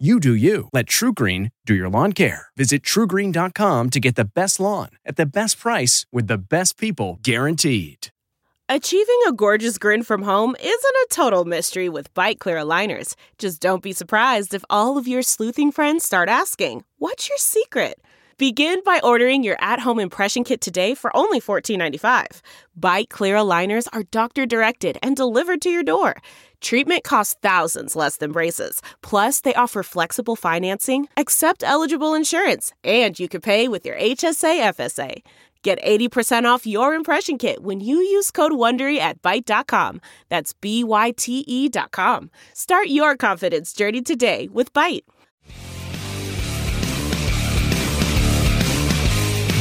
You do you. Let TrueGreen do your lawn care. Visit truegreen.com to get the best lawn at the best price with the best people guaranteed. Achieving a gorgeous grin from home isn't a total mystery with Byte Clear aligners. Just don't be surprised if all of your sleuthing friends start asking, What's your secret? Begin by ordering your at home impression kit today for only $14.95. Byte Clear aligners are doctor directed and delivered to your door. Treatment costs thousands less than braces. Plus, they offer flexible financing, accept eligible insurance, and you can pay with your HSA FSA. Get 80% off your impression kit when you use code WONDERY at Byte.com. That's B-Y-T-E dot com. Start your confidence journey today with Byte.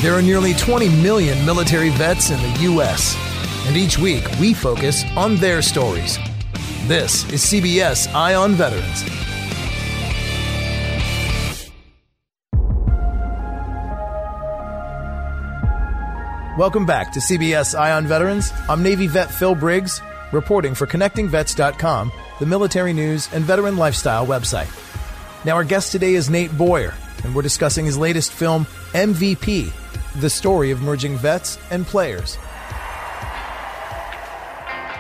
There are nearly 20 million military vets in the U.S., and each week we focus on their stories. This is CBS Eye on Veterans. Welcome back to CBS Eye on Veterans. I'm Navy vet Phil Briggs, reporting for ConnectingVets.com, the military news and veteran lifestyle website. Now, our guest today is Nate Boyer, and we're discussing his latest film, MVP, the story of merging vets and players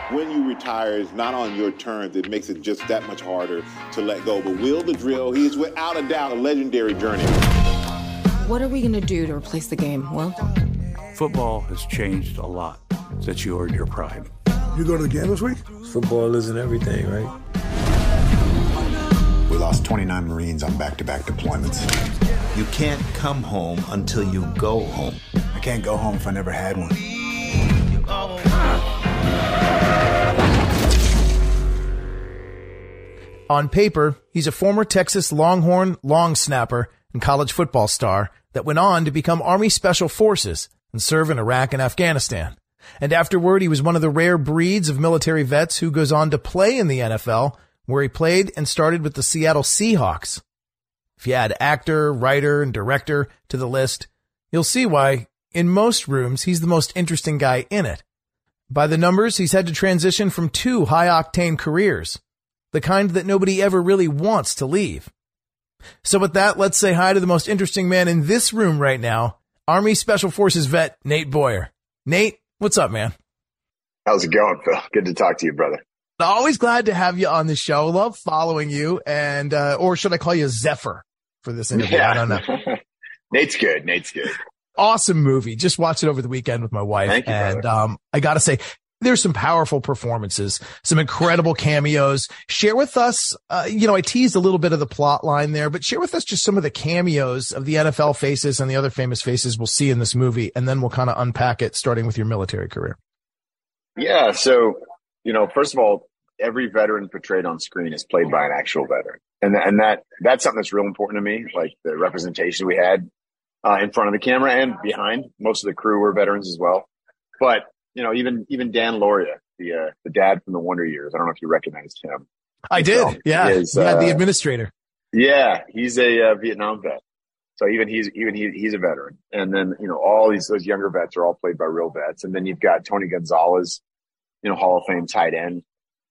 when you retire is not on your terms. It makes it just that much harder to let go. But Will the Drill, he is without a doubt a legendary journey. What are we going to do to replace the game, Will? Football has changed a lot since you earned your prime. You go to the game this week? Football isn't everything, right? We lost 29 Marines on back to back deployments. You can't come home until you go home. I can't go home if I never had one. On paper, he's a former Texas Longhorn long snapper and college football star that went on to become Army Special Forces and serve in Iraq and Afghanistan. And afterward, he was one of the rare breeds of military vets who goes on to play in the NFL, where he played and started with the Seattle Seahawks. If you add actor, writer, and director to the list, you'll see why, in most rooms, he's the most interesting guy in it. By the numbers, he's had to transition from two high octane careers the kind that nobody ever really wants to leave. So with that, let's say hi to the most interesting man in this room right now, Army Special Forces vet Nate Boyer. Nate, what's up, man? How's it going, Phil? Good to talk to you, brother. Always glad to have you on the show. Love following you, and uh, or should I call you Zephyr for this interview? Yeah. I don't know. Nate's good. Nate's good. Awesome movie. Just watched it over the weekend with my wife, you, and um, I got to say, there's some powerful performances, some incredible cameos. Share with us, uh, you know, I teased a little bit of the plot line there, but share with us just some of the cameos of the NFL faces and the other famous faces we'll see in this movie. And then we'll kind of unpack it starting with your military career. Yeah. So, you know, first of all, every veteran portrayed on screen is played by an actual veteran. And, and that, that's something that's real important to me. Like the representation we had uh, in front of the camera and behind most of the crew were veterans as well. But you know, even even Dan Lauria, the uh, the dad from the Wonder Years. I don't know if you recognized him. I did. yeah, is, yeah, uh, the administrator. Yeah, he's a uh, Vietnam vet. So even he's even he, he's a veteran. And then you know all these those younger vets are all played by real vets. And then you've got Tony Gonzalez, you know Hall of Fame tight end,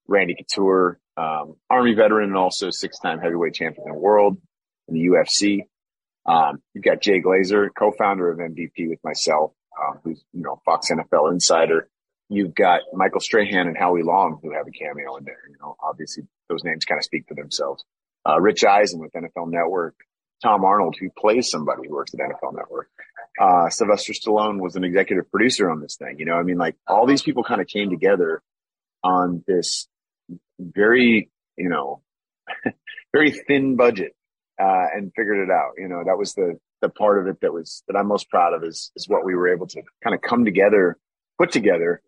Randy Couture, um, Army veteran, and also six time heavyweight champion in the world in the UFC. Um, you've got Jay Glazer, co-founder of MVP with myself um, who's you know Fox NFL insider. You've got Michael Strahan and Howie Long who have a cameo in there. You know, obviously those names kind of speak for themselves. Uh, Rich Eisen with NFL Network, Tom Arnold who plays somebody who works at NFL Network. Uh, Sylvester Stallone was an executive producer on this thing. You know, I mean, like all these people kind of came together on this very, you know, very thin budget uh, and figured it out. You know, that was the the part of it that was that I'm most proud of is is what we were able to kind of come together, put together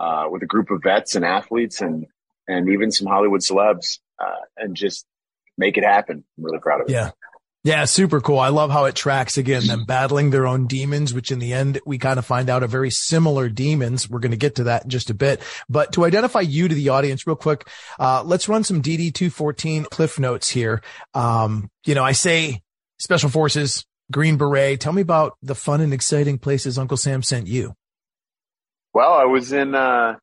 uh, with a group of vets and athletes and and even some Hollywood celebs, uh, and just make it happen. I'm really proud of it. Yeah. Yeah, super cool. I love how it tracks again, them battling their own demons, which in the end, we kind of find out are very similar demons. We're going to get to that in just a bit. But to identify you to the audience real quick, uh, let's run some DD 214 cliff notes here. Um, you know, I say special forces, Green Beret. Tell me about the fun and exciting places Uncle Sam sent you. Well, I was in, uh,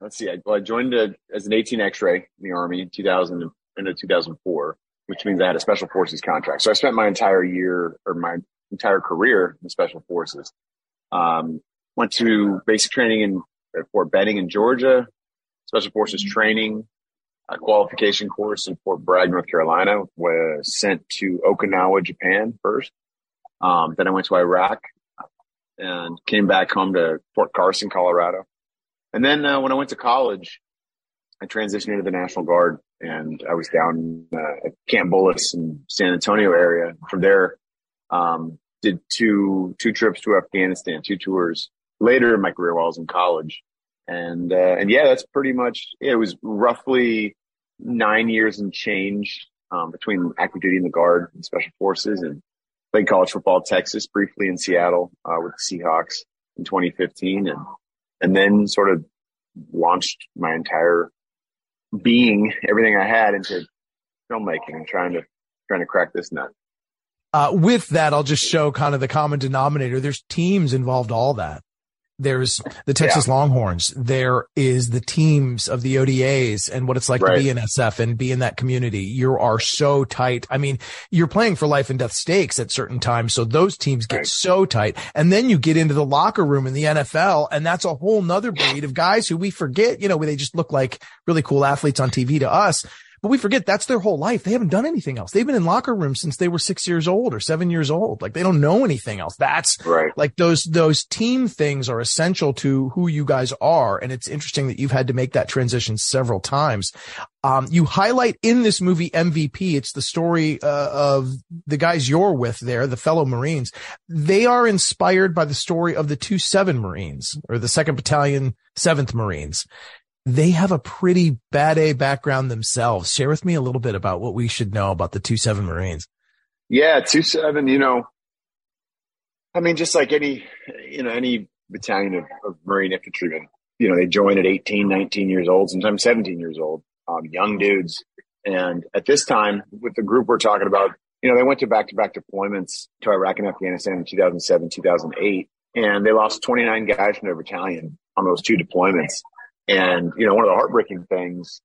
let's see, I, well, I joined a, as an 18 X-ray in the Army in 2000, into 2004 which means I had a special forces contract. So I spent my entire year or my entire career in special forces. Um, went to basic training in at Fort Benning in Georgia, special forces training, a qualification course in Fort Bragg, North Carolina, was sent to Okinawa, Japan first. Um, then I went to Iraq and came back home to Fort Carson, Colorado. And then uh, when I went to college, I transitioned into the National Guard and I was down uh, at Camp Bullis in San Antonio area. From there, um, did two two trips to Afghanistan, two tours later in my career while I was in college, and uh, and yeah, that's pretty much it. Was roughly nine years and change um, between active duty in the Guard and Special Forces, and played college football Texas briefly in Seattle uh, with the Seahawks in 2015, and and then sort of launched my entire being everything I had into filmmaking and trying to trying to crack this nut. Uh, with that, I'll just show kind of the common denominator. There's teams involved, all that. There's the Texas yeah. Longhorns. There is the teams of the ODAs and what it's like right. to be in SF and be in that community. You are so tight. I mean, you're playing for life and death stakes at certain times. So those teams get right. so tight. And then you get into the locker room in the NFL and that's a whole nother breed of guys who we forget, you know, they just look like really cool athletes on TV to us. But we forget that's their whole life. They haven't done anything else. They've been in locker rooms since they were six years old or seven years old. Like they don't know anything else. That's right. Like those, those team things are essential to who you guys are. And it's interesting that you've had to make that transition several times. Um, you highlight in this movie MVP. It's the story uh, of the guys you're with there, the fellow Marines. They are inspired by the story of the two seven Marines or the second battalion, seventh Marines they have a pretty bad A background themselves. Share with me a little bit about what we should know about the two seven Marines. Yeah, two seven. You know, I mean, just like any, you know, any battalion of, of Marine infantrymen, you know, they join at 18, 19 years old, sometimes 17 years old, um, young dudes. And at this time, with the group we're talking about, you know, they went to back to back deployments to Iraq and Afghanistan in 2007, 2008, and they lost 29 guys from their battalion on those two deployments. And, you know, one of the heartbreaking things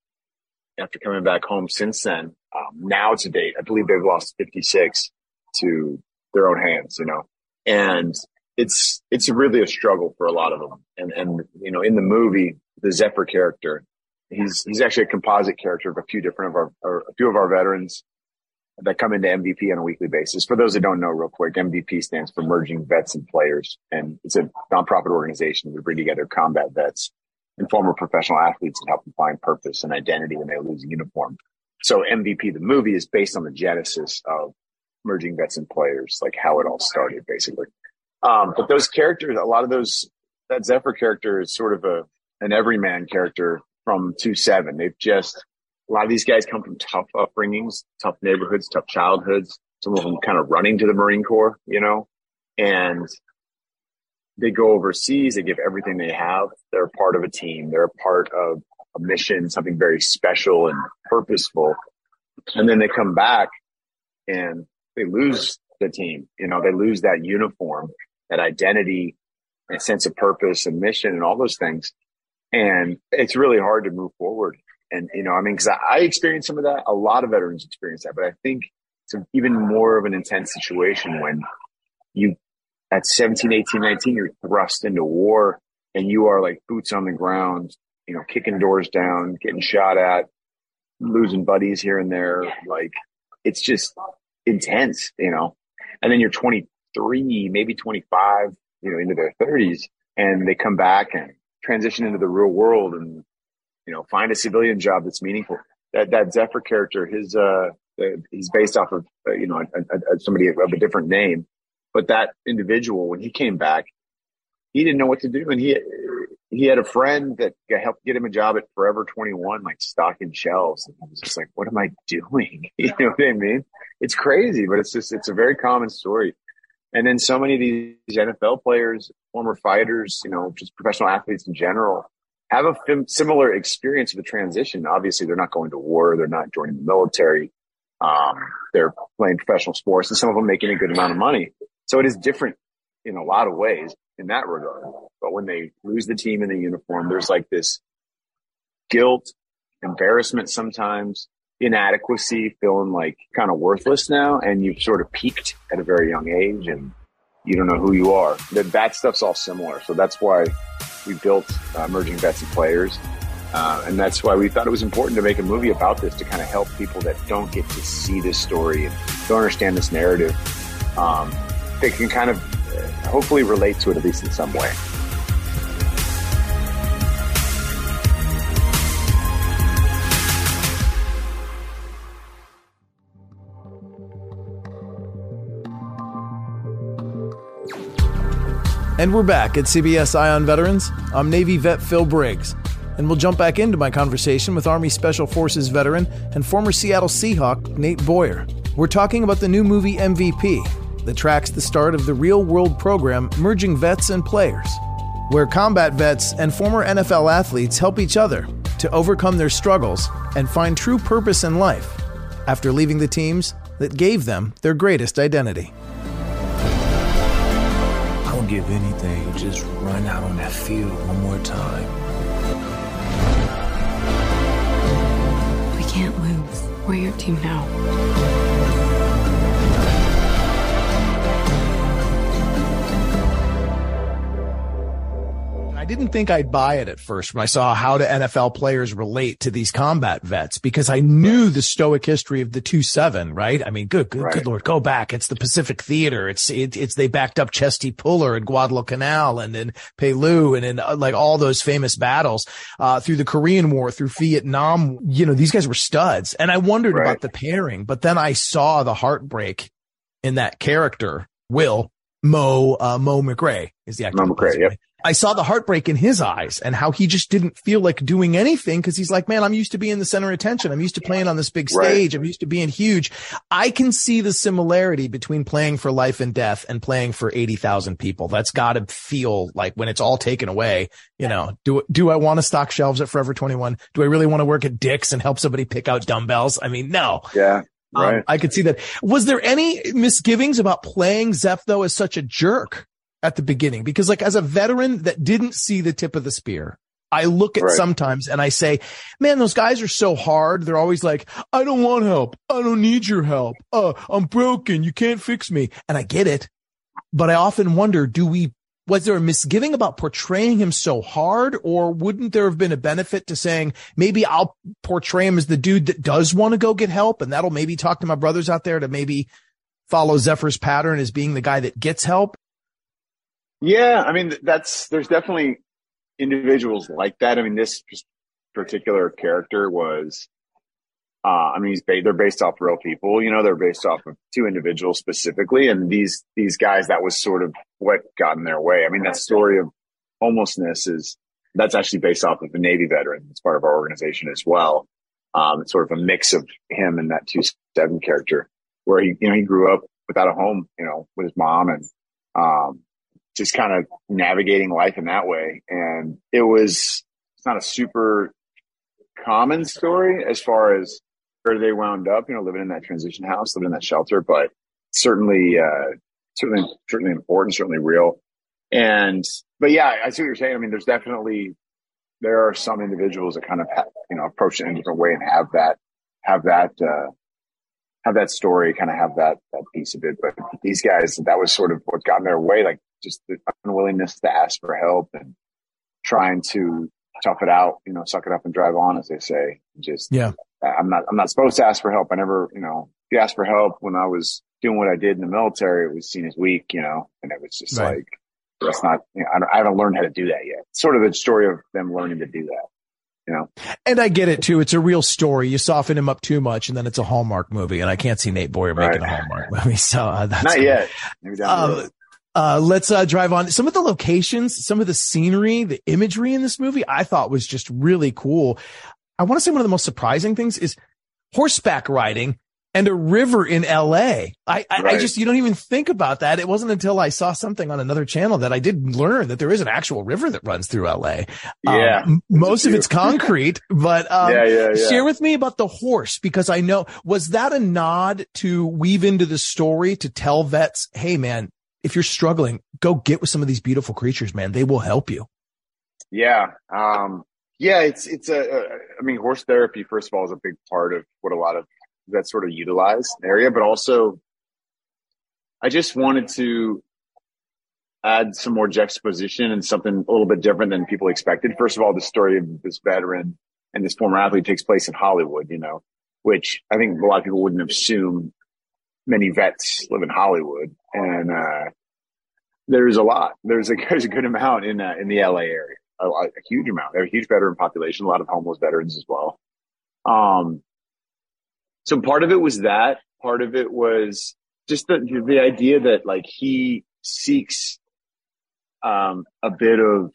after coming back home since then, um, now to date, I believe they've lost 56 to their own hands, you know, and it's, it's really a struggle for a lot of them. And, and, you know, in the movie, the Zephyr character, he's, he's actually a composite character of a few different of our, a few of our veterans that come into MVP on a weekly basis. For those that don't know real quick, MVP stands for Merging Vets and Players. And it's a nonprofit organization. We bring together combat vets and former professional athletes and help them find purpose and identity when they lose a uniform. So MVP, the movie, is based on the genesis of merging vets and players, like how it all started, basically. Um, but those characters, a lot of those, that Zephyr character is sort of a an everyman character from two seven. They've just a lot of these guys come from tough upbringings, tough neighborhoods, tough childhoods. Some of them kind of running to the Marine Corps, you know, and they go overseas, they give everything they have. They're part of a team. They're a part of a mission, something very special and purposeful. And then they come back and they lose the team. You know, they lose that uniform, that identity, a sense of purpose and mission and all those things. And it's really hard to move forward. And, you know, I mean, cause I, I experienced some of that. A lot of veterans experience that, but I think it's even more of an intense situation when you at 17, 18, 19, you're thrust into war and you are like boots on the ground, you know, kicking doors down, getting shot at, losing buddies here and there. Like it's just intense, you know, and then you're 23, maybe 25, you know, into their thirties and they come back and transition into the real world and, you know, find a civilian job that's meaningful. That, that Zephyr character, his, uh, Uh, he's based off of uh, you know a, a, somebody of a different name, but that individual when he came back, he didn't know what to do, and he he had a friend that helped get him a job at Forever 21, like stocking shelves. And he was just like, what am I doing? You know what I mean? It's crazy, but it's just, it's a very common story. And then so many of these NFL players, former fighters, you know, just professional athletes in general have a similar experience of the transition. Obviously, they're not going to war. They're not joining the military. Um, they're playing professional sports and some of them making a good amount of money. So it is different in a lot of ways in that regard. But when they lose the team in the uniform, there's like this guilt, embarrassment sometimes, inadequacy, feeling like kind of worthless now. And you've sort of peaked at a very young age and you don't know who you are. That, that stuff's all similar. So that's why we built uh, Emerging Vets and Players. Uh, and that's why we thought it was important to make a movie about this to kind of help people that don't get to see this story and don't understand this narrative. Um, they can kind of hopefully relate to it at least in some way. And we're back at CBS Eye on Veterans. I'm Navy vet Phil Briggs, and we'll jump back into my conversation with Army Special Forces veteran and former Seattle Seahawk Nate Boyer. We're talking about the new movie MVP, that tracks the start of the real world program merging vets and players, where combat vets and former NFL athletes help each other to overcome their struggles and find true purpose in life after leaving the teams that gave them their greatest identity. I would give anything to just run out on that field one more time. We can't lose. We're your team now. Didn't think I'd buy it at first when I saw how do NFL players relate to these combat vets because I knew the stoic history of the two seven, right? I mean, good, good, right. good Lord, go back. It's the Pacific Theater. It's, it, it's, they backed up Chesty Puller and Guadalcanal and in Peleliu and in uh, like all those famous battles, uh, through the Korean War, through Vietnam. You know, these guys were studs and I wondered right. about the pairing, but then I saw the heartbreak in that character, Will, Mo, uh, Mo McRae is the actor. Mo McRae, yep. I saw the heartbreak in his eyes and how he just didn't feel like doing anything because he's like, man, I'm used to being the center of attention. I'm used to playing on this big stage. Right. I'm used to being huge. I can see the similarity between playing for life and death and playing for 80,000 people. That's got to feel like when it's all taken away, you know, do, do I want to stock shelves at Forever 21? Do I really want to work at Dick's and help somebody pick out dumbbells? I mean, no. Yeah. Um, right. Um, I could see that. Was there any misgivings about playing Zeph though as such a jerk? At the beginning because like as a veteran that didn't see the tip of the spear, I look at right. sometimes and I say, man, those guys are so hard. They're always like, I don't want help. I don't need your help. Uh, I'm broken. You can't fix me. And I get it. But I often wonder, do we, was there a misgiving about portraying him so hard or wouldn't there have been a benefit to saying, maybe I'll portray him as the dude that does want to go get help and that'll maybe talk to my brothers out there to maybe follow Zephyr's pattern as being the guy that gets help yeah, I mean that's there's definitely individuals like that. I mean, this particular character was, uh, I mean, he's they're based off real people. You know, they're based off of two individuals specifically, and these these guys that was sort of what got in their way. I mean, that story of homelessness is that's actually based off of a Navy veteran. It's part of our organization as well. Um, it's sort of a mix of him and that two seven character, where he you know he grew up without a home, you know, with his mom and um, just kind of navigating life in that way. And it was, it's not a super common story as far as where they wound up, you know, living in that transition house, living in that shelter, but certainly, uh, certainly, certainly important, certainly real. And, but yeah, I see what you're saying. I mean, there's definitely, there are some individuals that kind of, you know, approach it in a different way and have that, have that, uh, have that story, kind of have that that piece of it. But these guys, that was sort of what got in their way. Like just the unwillingness to ask for help and trying to tough it out, you know, suck it up and drive on, as they say. Just, yeah, I'm not, I'm not supposed to ask for help. I never, you know, if you ask for help when I was doing what I did in the military, it was seen as weak, you know, and it was just right. like, that's not, you know, I, I, haven't learned how to do that yet. It's sort of the story of them learning to do that You know, and I get it too. It's a real story. You soften him up too much, and then it's a Hallmark movie, and I can't see Nate Boyer making right. a Hallmark movie. So uh, that's not yet. Maybe down um, uh, let's uh, drive on. Some of the locations, some of the scenery, the imagery in this movie, I thought was just really cool. I want to say one of the most surprising things is horseback riding and a river in LA. I, I, right. I, just, you don't even think about that. It wasn't until I saw something on another channel that I did learn that there is an actual river that runs through LA. Yeah. Um, most of it's concrete, but, um, yeah, yeah, yeah. share with me about the horse because I know, was that a nod to weave into the story to tell vets, Hey man, if you're struggling, go get with some of these beautiful creatures, man. They will help you. Yeah. Um, yeah, it's, it's a, a, I mean, horse therapy, first of all, is a big part of what a lot of that sort of utilize area, but also I just wanted to add some more juxtaposition and something a little bit different than people expected. First of all, the story of this veteran and this former athlete takes place in Hollywood, you know, which I think a lot of people wouldn't assume many vets live in Hollywood. And, uh, there's a lot, there's a, there's a good amount in, uh, in the LA area, a, a huge amount. There's a huge veteran population, a lot of homeless veterans as well. Um, so part of it was that part of it was just the, the idea that like he seeks, um, a bit of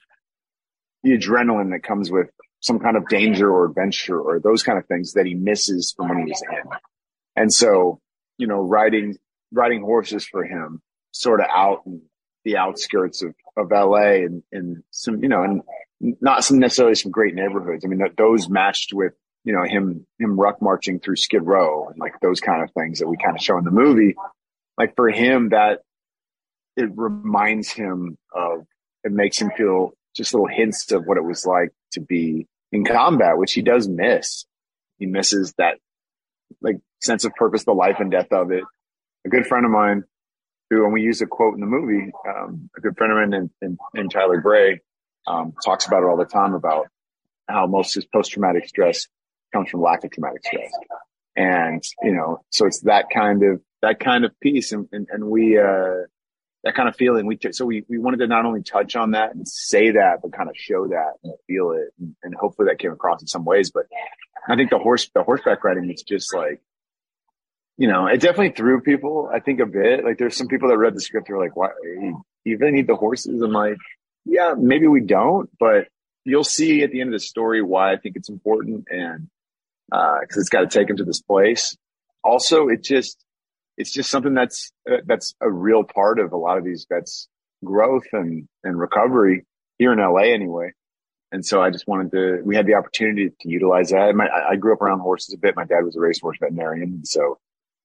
the adrenaline that comes with some kind of danger or adventure or those kind of things that he misses from when he was in. And so, you know, riding, riding horses for him sort of out in the outskirts of, of LA and, and some, you know, and not some necessarily some great neighborhoods. I mean, those matched with you know, him, him ruck marching through Skid Row and like those kind of things that we kind of show in the movie. Like for him, that it reminds him of, it makes him feel just little hints of what it was like to be in combat, which he does miss. He misses that like sense of purpose, the life and death of it. A good friend of mine who, and we use a quote in the movie, um, a good friend of mine in, in Tyler Grey, um, talks about it all the time about how most of post-traumatic stress comes from lack of traumatic stress. And, you know, so it's that kind of, that kind of piece. And, and, and we, uh, that kind of feeling we, t- so we, we wanted to not only touch on that and say that, but kind of show that and feel it. And, and hopefully that came across in some ways. But I think the horse, the horseback riding is just like, you know, it definitely threw people, I think a bit. Like there's some people that read the script, they're like, why, you really need the horses? I'm like, yeah, maybe we don't, but you'll see at the end of the story why I think it's important. And uh because uh, it's got to take them to this place. Also, it just it's just something that's uh, that's a real part of a lot of these vets' growth and and recovery here in LA anyway. And so I just wanted to. We had the opportunity to utilize that. My, I grew up around horses a bit. My dad was a racehorse veterinarian, and so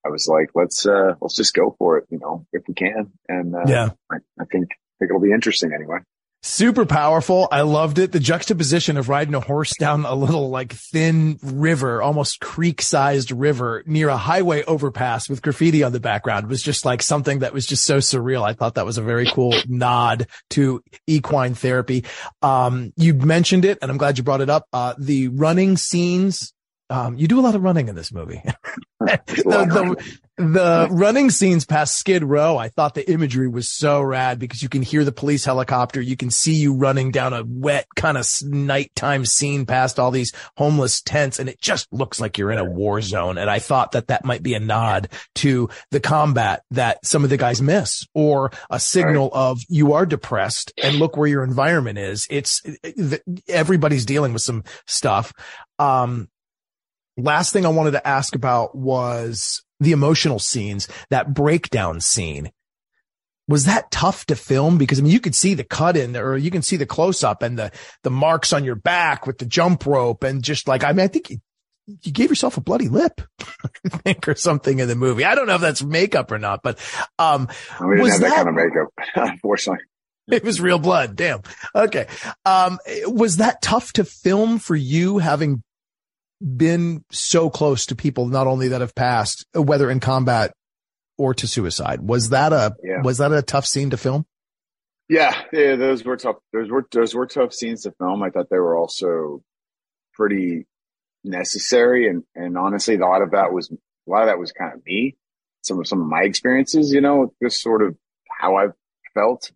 I was like, let's uh, let's just go for it, you know, if we can. And uh, yeah, I, I think I think it'll be interesting anyway. Super powerful. I loved it. The juxtaposition of riding a horse down a little like thin river, almost creek sized river near a highway overpass with graffiti on the background was just like something that was just so surreal. I thought that was a very cool nod to equine therapy. Um, you mentioned it and I'm glad you brought it up. Uh, the running scenes um, you do a lot of running in this movie. the, the, the, running scenes past Skid Row, I thought the imagery was so rad because you can hear the police helicopter. You can see you running down a wet kind of nighttime scene past all these homeless tents. And it just looks like you're in a war zone. And I thought that that might be a nod to the combat that some of the guys miss or a signal right. of you are depressed and look where your environment is. It's everybody's dealing with some stuff. Um, last thing I wanted to ask about was the emotional scenes, that breakdown scene. Was that tough to film? Because I mean, you could see the cut in or you can see the close up and the, the marks on your back with the jump rope and just like, I mean, I think you, you gave yourself a bloody lip, I think, or something in the movie. I don't know if that's makeup or not, but, um, we didn't have that, that kind of makeup, unfortunately. It was real blood. Damn. Okay. Um, was that tough to film for you having been so close to people, not only that have passed, whether in combat or to suicide. Was that a, yeah. was that a tough scene to film? Yeah, yeah, those were tough. Those were those were tough scenes to film. I thought they were also pretty necessary, and and honestly, a lot of that was a lot of that was kind of me. Some of some of my experiences, you know, just sort of how I felt,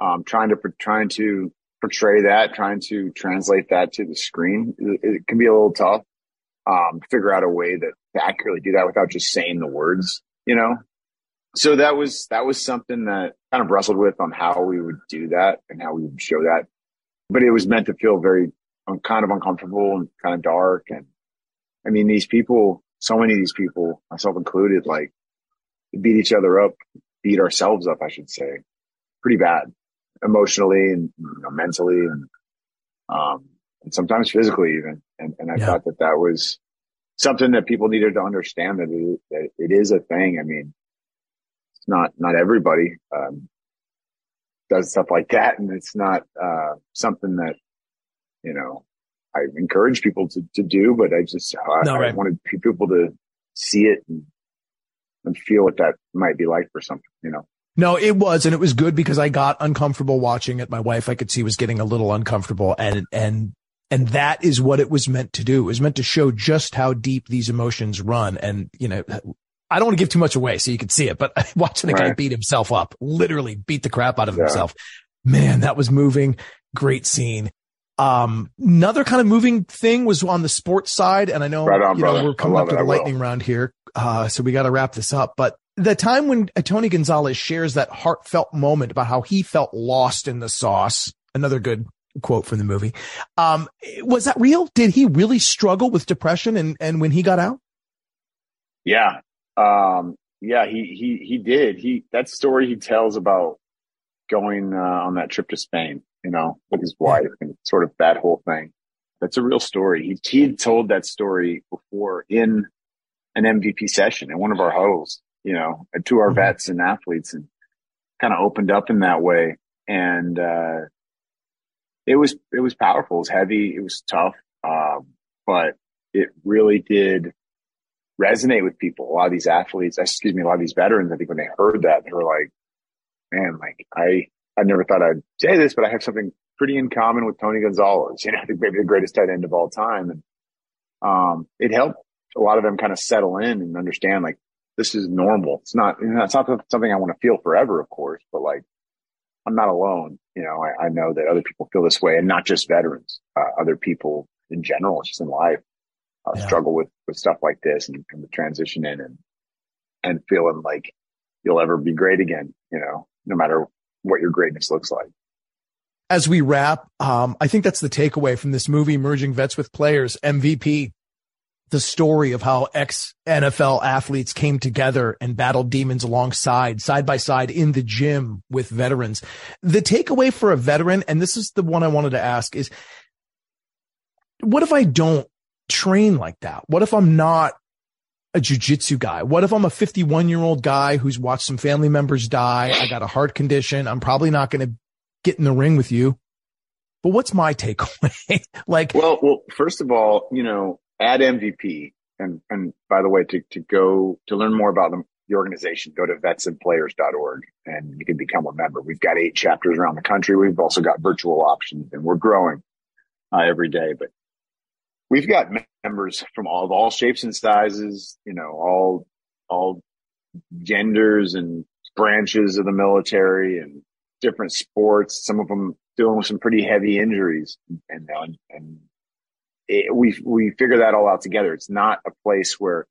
um, trying to trying to portray that, trying to translate that to the screen, it, it can be a little tough. Um, figure out a way that to accurately do that without just saying the words, you know. So that was that was something that kind of wrestled with on how we would do that and how we would show that. But it was meant to feel very kind of uncomfortable and kind of dark. And I mean, these people, so many of these people, myself included, like beat each other up, beat ourselves up, I should say, pretty bad emotionally and you know, mentally and, um, and sometimes physically even. And, and I yeah. thought that that was something that people needed to understand that it, that it is a thing. I mean, it's not, not everybody, um, does stuff like that. And it's not, uh, something that, you know, I encourage people to, to do, but I just, I, no, right. I wanted people to see it and, and feel what that might be like for something, you know? No, it was, and it was good because I got uncomfortable watching it. My wife, I could see was getting a little uncomfortable and, and, and that is what it was meant to do. It was meant to show just how deep these emotions run. And, you know, I don't want to give too much away so you can see it, but watching the right. guy beat himself up, literally beat the crap out of yeah. himself. Man, that was moving. Great scene. Um, another kind of moving thing was on the sports side. And I know, right on, you know we're coming up to the lightning round here. Uh, so we got to wrap this up, but the time when Tony Gonzalez shares that heartfelt moment about how he felt lost in the sauce, another good quote from the movie. Um, was that real? Did he really struggle with depression and, and when he got out? Yeah. Um, yeah, he, he, he did. He, that story he tells about going, uh, on that trip to Spain, you know, with his wife and sort of that whole thing. That's a real story. He, he had told that story before in an MVP session in one of our huddles, you know, to our mm-hmm. vets and athletes and kind of opened up in that way. And, uh, it was, it was powerful. It was heavy. It was tough. Um, but it really did resonate with people. A lot of these athletes, excuse me, a lot of these veterans, I think when they heard that, they were like, man, like I, I never thought I'd say this, but I have something pretty in common with Tony Gonzalez. You know, I think maybe the greatest tight end of all time. And, um, it helped a lot of them kind of settle in and understand like this is normal. It's not, you know, it's not something I want to feel forever, of course, but like I'm not alone. You know, I, I know that other people feel this way and not just veterans, uh, other people in general, just in life, uh, yeah. struggle with, with stuff like this and, and the transition in and, and feeling like you'll ever be great again, you know, no matter what your greatness looks like. As we wrap, um, I think that's the takeaway from this movie, Merging Vets with Players, MVP the story of how ex NFL athletes came together and battled demons alongside side by side in the gym with veterans. The takeaway for a veteran, and this is the one I wanted to ask is what if I don't train like that? What if I'm not a jujitsu guy? What if I'm a 51 year old guy who's watched some family members die? I got a heart condition. I'm probably not going to get in the ring with you. But what's my takeaway? like, well, well, first of all, you know, at MVP. And, and by the way, to, to go to learn more about the, organization, go to vetsandplayers.org and you can become a member. We've got eight chapters around the country. We've also got virtual options and we're growing uh, every day, but we've got members from all of all shapes and sizes, you know, all, all genders and branches of the military and different sports. Some of them dealing with some pretty heavy injuries and, and, and it, we we figure that all out together. It's not a place where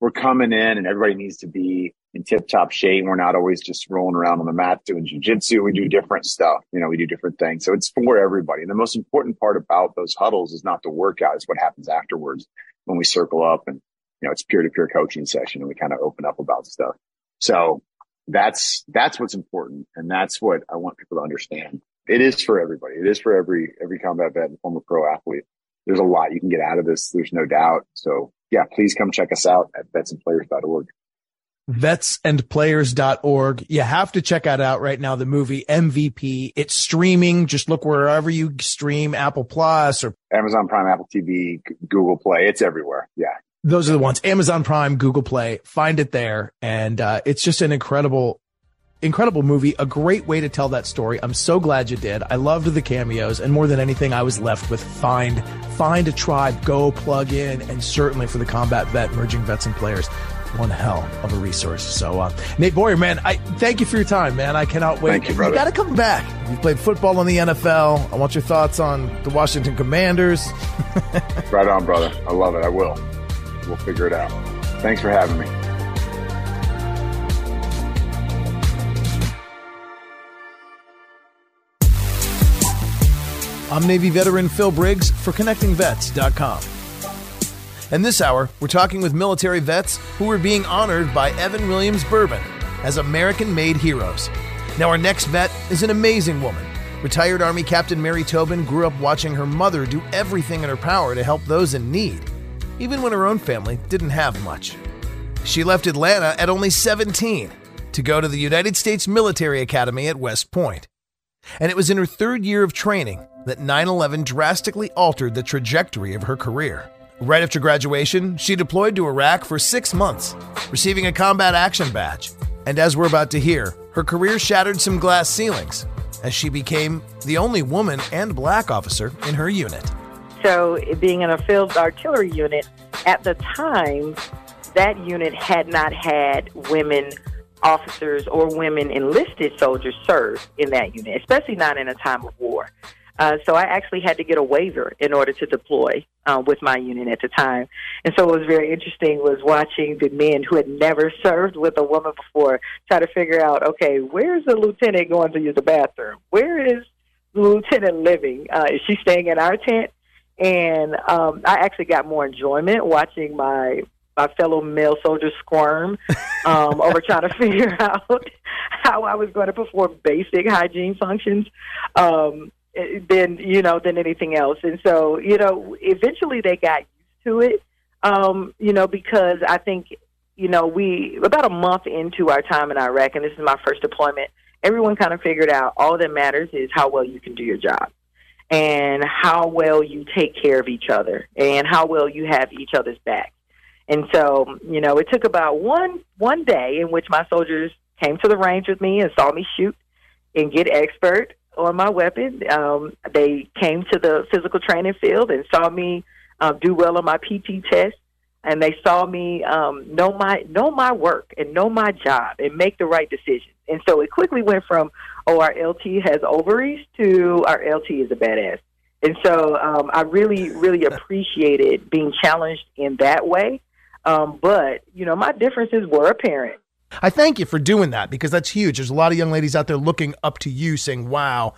we're coming in and everybody needs to be in tip top shape. We're not always just rolling around on the mat doing jujitsu. We do different stuff. You know, we do different things. So it's for everybody. And the most important part about those huddles is not the workout. It's what happens afterwards when we circle up and, you know, it's peer to peer coaching session and we kind of open up about stuff. So that's, that's what's important. And that's what I want people to understand. It is for everybody. It is for every, every combat vet and former pro athlete there's a lot you can get out of this. There's no doubt. So yeah, please come check us out at vetsandplayers.org. Vetsandplayers.org. You have to check that out right now. The movie MVP. It's streaming. Just look wherever you stream Apple Plus or Amazon Prime, Apple TV, Google Play. It's everywhere. Yeah. Those are the ones. Amazon Prime, Google Play. Find it there. And, uh, it's just an incredible incredible movie, a great way to tell that story. I'm so glad you did. I loved the cameos, and more than anything, I was left with find find a tribe, go plug in, and certainly for the combat vet, merging vets and players. one hell of a resource. So, uh, Nate Boyer, man, I thank you for your time, man. I cannot wait. Thank you, brother. got to come back. You played football in the NFL. I want your thoughts on the Washington Commanders. right on, brother. I love it. I will. We'll figure it out. Thanks for having me. I'm Navy veteran Phil Briggs for ConnectingVets.com. And this hour, we're talking with military vets who are being honored by Evan Williams Bourbon as American made heroes. Now, our next vet is an amazing woman. Retired Army Captain Mary Tobin grew up watching her mother do everything in her power to help those in need, even when her own family didn't have much. She left Atlanta at only 17 to go to the United States Military Academy at West Point. And it was in her third year of training that 9 11 drastically altered the trajectory of her career. Right after graduation, she deployed to Iraq for six months, receiving a combat action badge. And as we're about to hear, her career shattered some glass ceilings as she became the only woman and black officer in her unit. So, being in a field artillery unit, at the time, that unit had not had women officers or women enlisted soldiers serve in that unit, especially not in a time of war. Uh, so I actually had to get a waiver in order to deploy uh, with my unit at the time. And so what was very interesting was watching the men who had never served with a woman before try to figure out, okay, where's the lieutenant going to use the bathroom? Where is the lieutenant living? Uh, is she staying in our tent? And um, I actually got more enjoyment watching my my fellow male soldiers squirm um, over trying to figure out how I was going to perform basic hygiene functions um, than you know than anything else. And so you know, eventually they got used to it. Um, you know, because I think you know we about a month into our time in Iraq, and this is my first deployment. Everyone kind of figured out all that matters is how well you can do your job and how well you take care of each other and how well you have each other's back. And so, you know, it took about one one day in which my soldiers came to the range with me and saw me shoot and get expert on my weapon. Um, they came to the physical training field and saw me uh, do well on my PT test, and they saw me um, know my know my work and know my job and make the right decisions. And so it quickly went from oh our LT has ovaries to our LT is a badass. And so um, I really really appreciated being challenged in that way. Um, but you know my differences were apparent. I thank you for doing that because that's huge. There's a lot of young ladies out there looking up to you, saying, "Wow."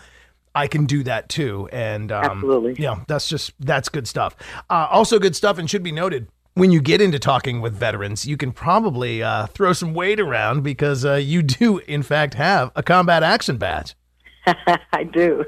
I can do that too, and um, absolutely, yeah, that's just that's good stuff. Uh, also, good stuff, and should be noted when you get into talking with veterans, you can probably uh, throw some weight around because uh, you do, in fact, have a combat action badge. I do.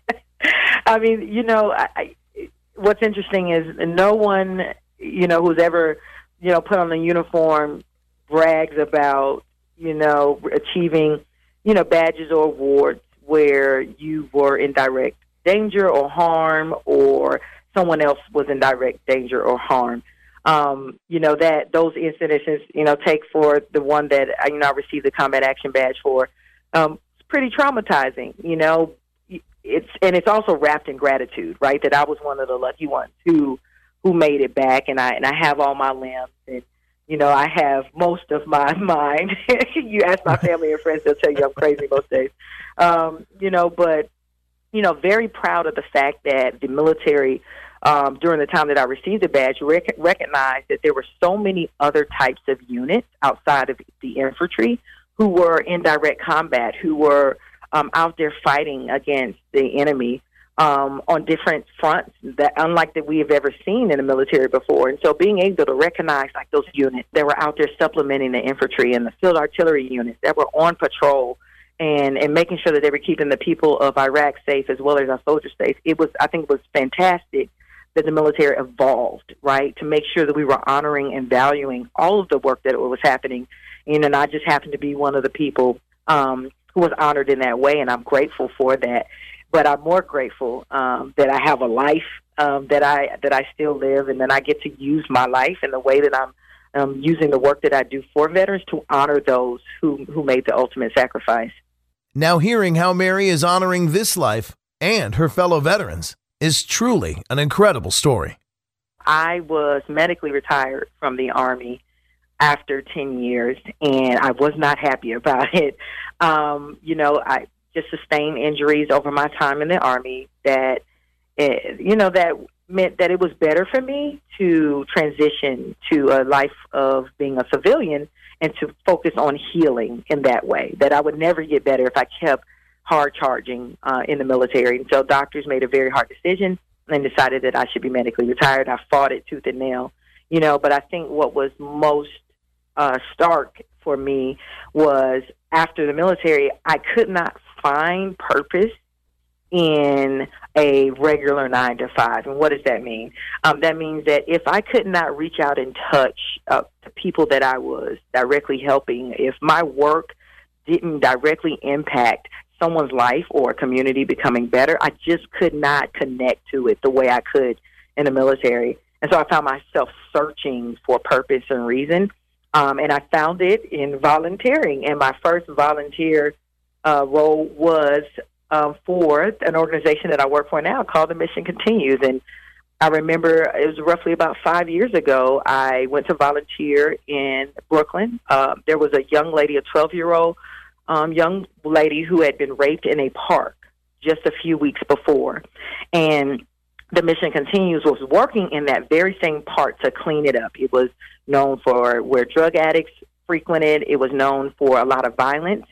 I mean, you know, I, I, what's interesting is no one, you know, who's ever, you know, put on a uniform brags about, you know, achieving, you know, badges or awards where you were in direct danger or harm or someone else was in direct danger or harm. Um, you know, that those incidences, you know, take for the one that, you know, I received the combat action badge for, um, it's pretty traumatizing, you know, it's, and it's also wrapped in gratitude, right? That I was one of the lucky ones who, who made it back and I, and I have all my limbs and, you know, I have most of my mind. you ask my family and friends, they'll tell you I'm crazy most days. Um, you know, but, you know, very proud of the fact that the military, um, during the time that I received the badge, rec- recognized that there were so many other types of units outside of the infantry who were in direct combat, who were um, out there fighting against the enemy um, on different fronts that unlike that we have ever seen in the military before. And so being able to recognize like those units that were out there supplementing the infantry and the field artillery units that were on patrol and, and making sure that they were keeping the people of Iraq safe as well as our soldiers safe. It was I think it was fantastic that the military evolved, right, to make sure that we were honoring and valuing all of the work that was happening. You and I just happened to be one of the people um, who was honored in that way, and I'm grateful for that but I'm more grateful um, that I have a life um, that I that I still live, and then I get to use my life in the way that I'm um, using the work that I do for veterans to honor those who who made the ultimate sacrifice. Now, hearing how Mary is honoring this life and her fellow veterans is truly an incredible story. I was medically retired from the Army after 10 years, and I was not happy about it. Um, you know, I just sustained injuries over my time in the Army that, it, you know, that meant that it was better for me to transition to a life of being a civilian and to focus on healing in that way. That I would never get better if I kept hard charging uh, in the military. And so doctors made a very hard decision and decided that I should be medically retired. I fought it tooth and nail, you know. But I think what was most uh, stark for me was after the military, I could not find purpose in a regular nine to five. And what does that mean? Um, that means that if I could not reach out and touch uh, the people that I was directly helping, if my work didn't directly impact someone's life or a community becoming better, I just could not connect to it the way I could in the military. And so I found myself searching for purpose and reason. Um, and I found it in volunteering. And my first volunteer uh, role was um, for an organization that I work for now called The Mission Continues. And I remember it was roughly about five years ago, I went to volunteer in Brooklyn. Uh, there was a young lady, a 12 year old um, young lady who had been raped in a park just a few weeks before. And the Mission Continues was working in that very same park to clean it up. It was known for where drug addicts frequented, it was known for a lot of violence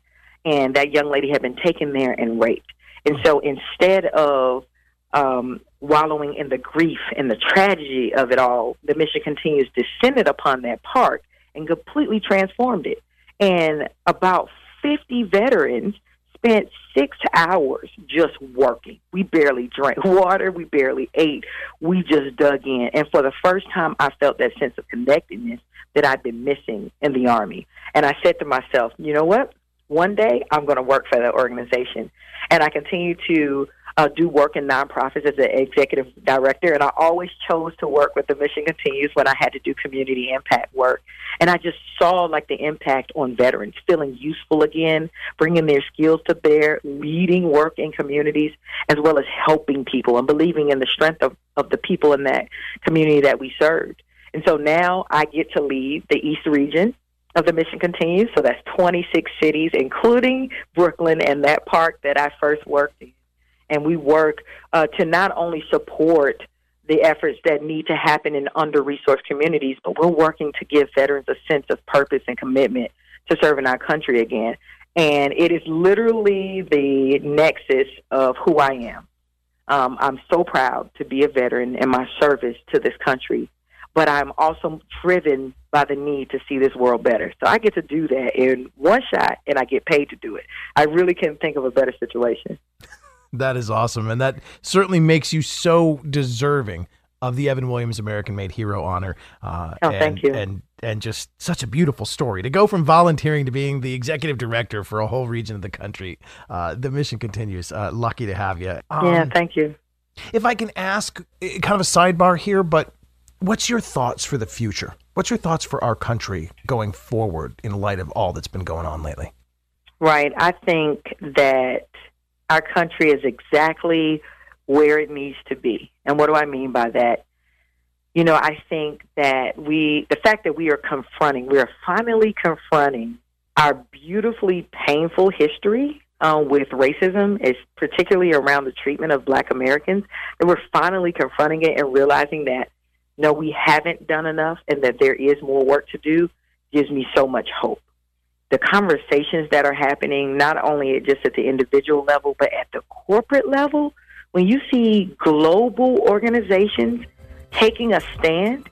and that young lady had been taken there and raped. And so instead of um, wallowing in the grief and the tragedy of it all, the mission continues descended upon that park and completely transformed it. And about 50 veterans spent six hours just working. We barely drank water, we barely ate, we just dug in. And for the first time, I felt that sense of connectedness that I'd been missing in the Army. And I said to myself, you know what? One day I'm going to work for that organization. And I continue to uh, do work in nonprofits as an executive director. And I always chose to work with the Mission Continues when I had to do community impact work. And I just saw like the impact on veterans, feeling useful again, bringing their skills to bear, leading work in communities, as well as helping people and believing in the strength of, of the people in that community that we served. And so now I get to lead the East region of the mission continues. So that's 26 cities, including Brooklyn and that park that I first worked in. And we work uh, to not only support the efforts that need to happen in under resourced communities, but we're working to give veterans a sense of purpose and commitment to serving our country again. And it is literally the nexus of who I am. Um, I'm so proud to be a veteran and my service to this country but I'm also driven by the need to see this world better. So I get to do that in one shot and I get paid to do it. I really can't think of a better situation. that is awesome. And that certainly makes you so deserving of the Evan Williams American Made Hero honor. Uh, oh, and, thank you. And, and just such a beautiful story to go from volunteering to being the executive director for a whole region of the country. Uh, the mission continues. Uh, lucky to have you. Um, yeah, thank you. If I can ask eh, kind of a sidebar here, but What's your thoughts for the future? What's your thoughts for our country going forward in light of all that's been going on lately? Right. I think that our country is exactly where it needs to be. And what do I mean by that? You know, I think that we, the fact that we are confronting, we are finally confronting our beautifully painful history uh, with racism, is particularly around the treatment of Black Americans, that we're finally confronting it and realizing that no, we haven't done enough and that there is more work to do gives me so much hope. The conversations that are happening, not only just at the individual level, but at the corporate level, when you see global organizations taking a stand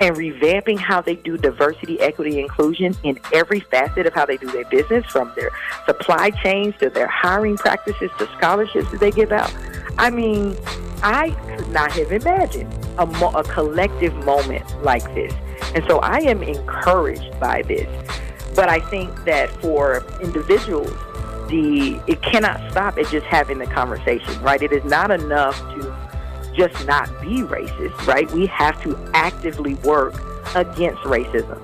and revamping how they do diversity, equity, inclusion in every facet of how they do their business, from their supply chains to their hiring practices to scholarships that they give out. I mean, I could not have imagined a, mo- a collective moment like this. And so I am encouraged by this. But I think that for individuals, the it cannot stop at just having the conversation, right? It is not enough to just not be racist, right? We have to actively work against racism.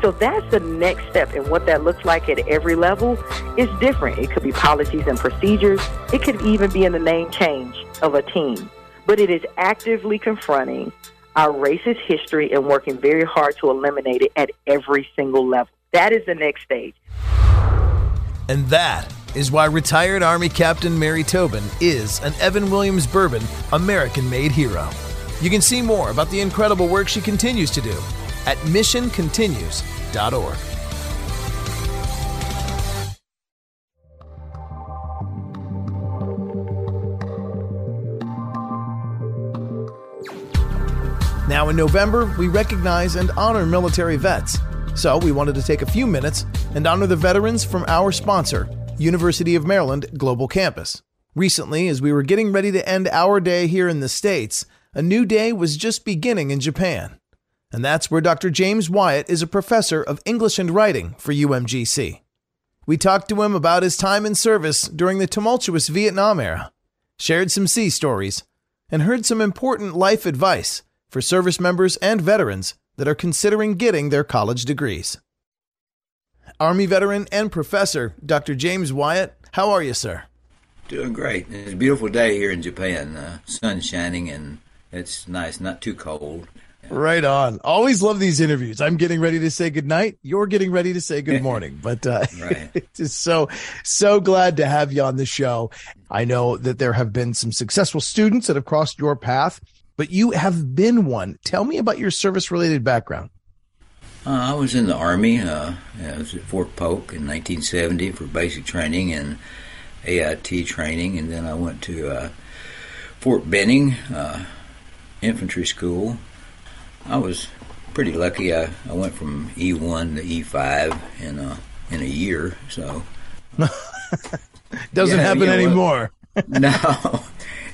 So that's the next step. And what that looks like at every level is different. It could be policies and procedures, it could even be in the name change of a team. But it is actively confronting our racist history and working very hard to eliminate it at every single level. That is the next stage. And that is why retired Army Captain Mary Tobin is an Evan Williams Bourbon American made hero. You can see more about the incredible work she continues to do at missioncontinues.org. Now, in November, we recognize and honor military vets. So, we wanted to take a few minutes and honor the veterans from our sponsor, University of Maryland Global Campus. Recently, as we were getting ready to end our day here in the States, a new day was just beginning in Japan. And that's where Dr. James Wyatt is a professor of English and writing for UMGC. We talked to him about his time in service during the tumultuous Vietnam era, shared some sea stories, and heard some important life advice for service members and veterans that are considering getting their college degrees. Army veteran and professor Dr. James Wyatt, how are you, sir? Doing great. It's a beautiful day here in Japan. Uh, sun shining and it's nice, not too cold. Right on. Always love these interviews. I'm getting ready to say good night. You're getting ready to say good morning. But uh, it's just so so glad to have you on the show. I know that there have been some successful students that have crossed your path, but you have been one. Tell me about your service related background. Uh, I was in the Army. Uh, I was at Fort Polk in 1970 for basic training and AIT training, and then I went to uh, Fort Benning uh, Infantry School. I was pretty lucky. I, I went from E1 to E5 in a, in a year, so. Doesn't Yeah, happen you know, anymore. no,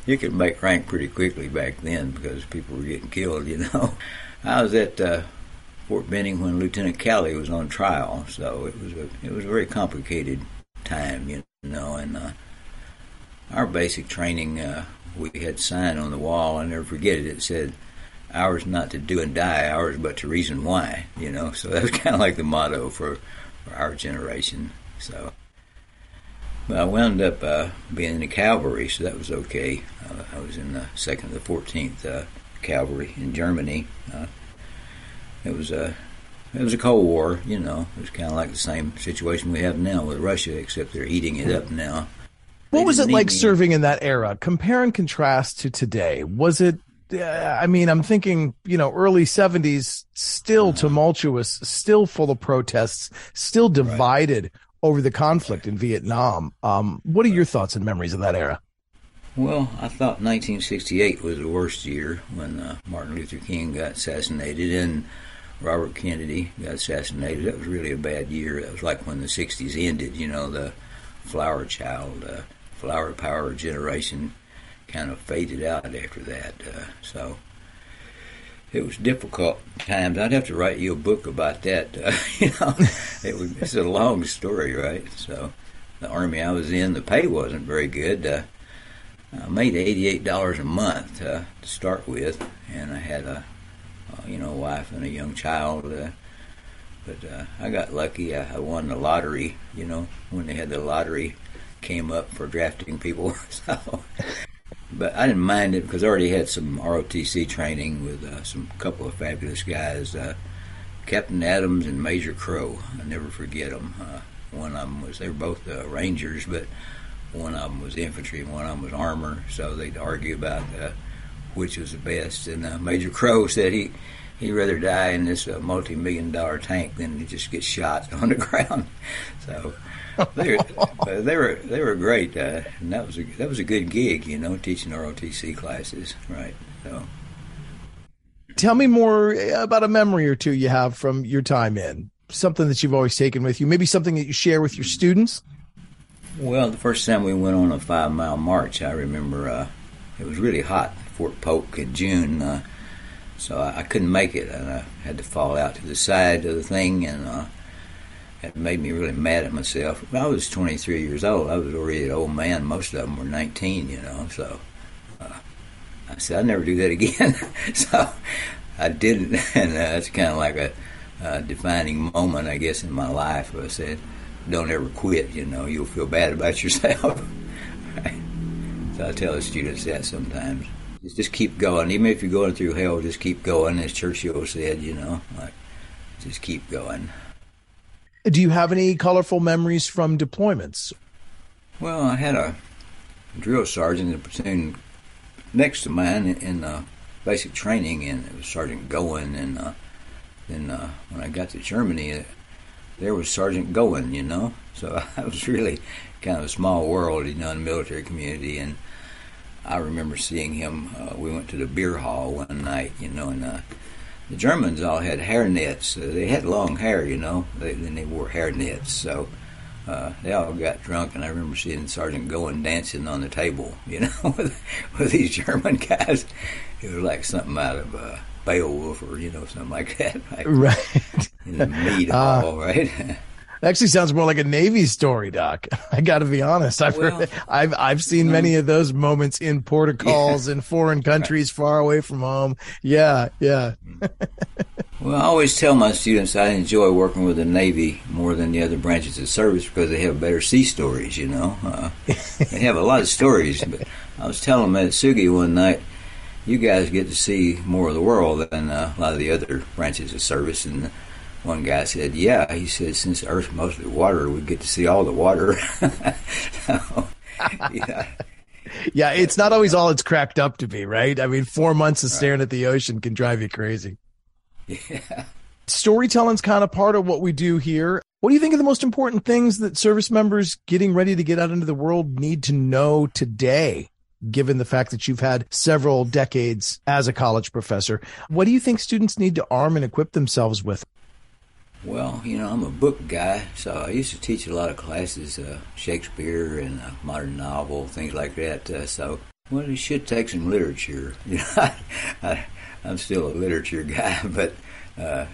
you could make rank pretty quickly back then because people were getting killed. You know, I was at uh, Fort Benning when Lieutenant Calley was on trial, so it was a it was a very complicated time. You know, and uh, our basic training uh, we had sign on the wall. I never forget it. It said. Ours not to do and die, ours but to reason why. You know, so that was kind of like the motto for, for our generation. So, I wound up uh, being in the cavalry, so that was okay. Uh, I was in the second, the fourteenth uh, cavalry in Germany. Uh, it was a it was a Cold War, you know. It was kind of like the same situation we have now with Russia, except they're heating it up now. What was it like serving in that era? Compare and contrast to today. Was it? Uh, I mean, I'm thinking, you know, early 70s, still tumultuous, still full of protests, still divided over the conflict in Vietnam. Um, what are your thoughts and memories of that era? Well, I thought 1968 was the worst year when uh, Martin Luther King got assassinated and Robert Kennedy got assassinated. That was really a bad year. That was like when the 60s ended, you know, the flower child, uh, flower power generation kind of faded out after that. Uh, so it was difficult times. I'd have to write you a book about that. Uh, you know, it was it's a long story, right? So the army I was in, the pay wasn't very good. Uh, I made eighty-eight dollars a month uh, to start with, and I had a, you know, wife and a young child. Uh, but uh, I got lucky. I, I won the lottery. You know, when they had the lottery, came up for drafting people. so, but I didn't mind it because I already had some ROTC training with uh, some couple of fabulous guys, uh, Captain Adams and Major Crow. I never forget them. Uh, one of them was they were both uh, Rangers, but one of them was infantry and one of them was armor. So they'd argue about uh, which was the best. And uh, Major Crow said he he'd rather die in this uh, multi-million dollar tank than to just get shot on the ground. So they were they were they were great, uh, and that was a that was a good gig, you know, teaching ROTC classes, right? So Tell me more about a memory or two you have from your time in. Something that you've always taken with you. Maybe something that you share with your students. Well, the first time we went on a five mile march, I remember uh, it was really hot, Fort Polk in June, uh, so I, I couldn't make it, and I had to fall out to the side of the thing, and uh, it made me really mad at myself. I was 23 years old. I was already an old man. Most of them were 19, you know, so uh, I said I'll never do that again. so I didn't, and uh, that's kind of like a uh, defining moment, I guess, in my life. I said, "Don't ever quit. You know, you'll feel bad about yourself." So I tell the students that sometimes. Just, keep going. Even if you're going through hell, just keep going, as Churchill said, you know, like, just keep going. Do you have any colorful memories from deployments? Well, I had a drill sergeant in the platoon next to mine in, in uh, basic training, and it was Sergeant Goen. And uh, then uh, when I got to Germany, uh, there was Sergeant Goen, you know. So I was really kind of a small world, you know, in the military community. And I remember seeing him. Uh, we went to the beer hall one night, you know, and uh, the Germans all had hair nets. Uh, they had long hair, you know. They, then they wore hair nets. So uh, they all got drunk, and I remember seeing Sergeant Goen dancing on the table, you know, with, with these German guys. It was like something out of uh, Beowulf or you know something like that, like right? In the meat uh, hall, right? Actually, sounds more like a Navy story, Doc. I got to be honest. I've well, heard, I've I've seen many of those moments in protocols yeah. in foreign countries, right. far away from home. Yeah, yeah. well, I always tell my students I enjoy working with the Navy more than the other branches of service because they have better sea stories. You know, uh, they have a lot of stories. But I was telling them at Sugi one night, you guys get to see more of the world than uh, a lot of the other branches of service, and one guy said, "Yeah." He said, "Since Earth's mostly water, we get to see all the water." so, yeah. yeah, it's not always all it's cracked up to be, right? I mean, four months of staring at the ocean can drive you crazy. Yeah. Storytelling's kind of part of what we do here. What do you think are the most important things that service members getting ready to get out into the world need to know today? Given the fact that you've had several decades as a college professor, what do you think students need to arm and equip themselves with? Well, you know, I'm a book guy, so I used to teach a lot of classes, uh, Shakespeare and uh, modern novel, things like that. Uh, so, well, you should take some literature. You know, I, I, am still a literature guy, but uh, uh,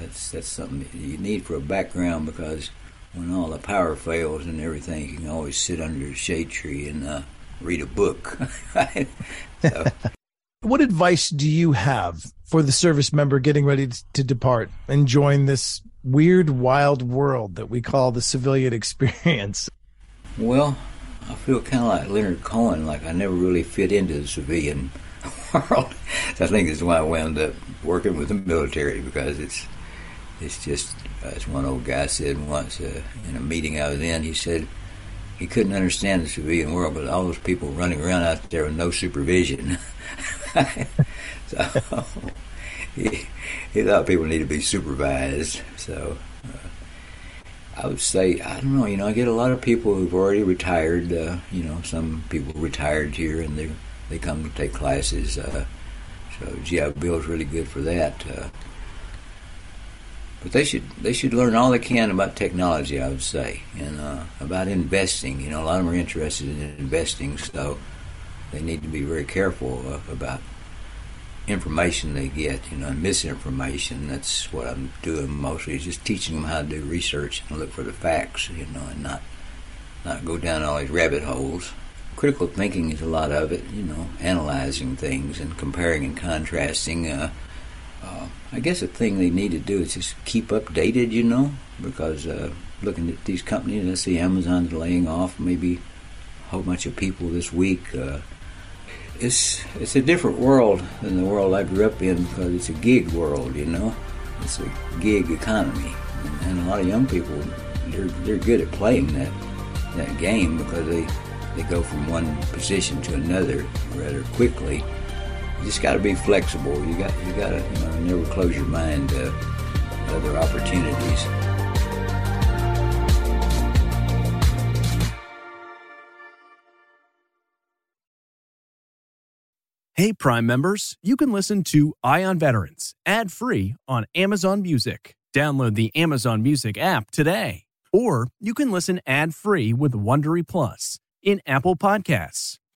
that's that's something you need for a background because when all the power fails and everything, you can always sit under a shade tree and uh, read a book. so. What advice do you have for the service member getting ready to depart and join this weird, wild world that we call the civilian experience? Well, I feel kind of like Leonard Cohen, like I never really fit into the civilian world. I think that's why I wound up working with the military because it's it's just as one old guy said once uh, in a meeting I was in. He said he couldn't understand the civilian world, but all those people running around out there with no supervision. so he, he thought people need to be supervised. So uh, I would say, I don't know, you know, I get a lot of people who've already retired. Uh, you know, some people retired here and they they come to take classes. Uh, so GI Bill's really good for that. Uh, but they should they should learn all they can about technology, I would say, and uh, about investing. You know, a lot of them are interested in investing, so they need to be very careful about information they get, you know, misinformation. That's what I'm doing mostly, is just teaching them how to do research and look for the facts, you know, and not not go down all these rabbit holes. Critical thinking is a lot of it, you know, analyzing things and comparing and contrasting. Uh, uh, I guess the thing they need to do is just keep updated, you know, because uh, looking at these companies, I see Amazon's laying off maybe a whole bunch of people this week. Uh, it's it's a different world than the world I grew up in because it's a gig world, you know. It's a gig economy, and, a lot of young people they're they're good at playing that that game because they they go from one position to another rather quickly. You just got to be flexible. You got you got to you know never close your mind to other opportunities. Hey, Prime members, you can listen to Eye on Veterans ad free on Amazon Music. Download the Amazon Music app today. Or you can listen ad free with Wondery Plus in Apple Podcasts.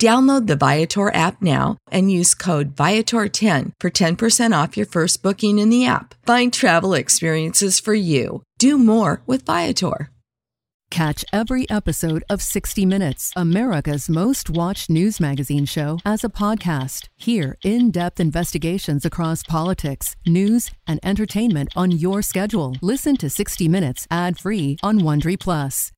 Download the Viator app now and use code Viator10 for 10% off your first booking in the app. Find travel experiences for you. Do more with Viator. Catch every episode of 60 Minutes, America's most watched news magazine show, as a podcast. Hear in depth investigations across politics, news, and entertainment on your schedule. Listen to 60 Minutes ad free on Wondery Plus.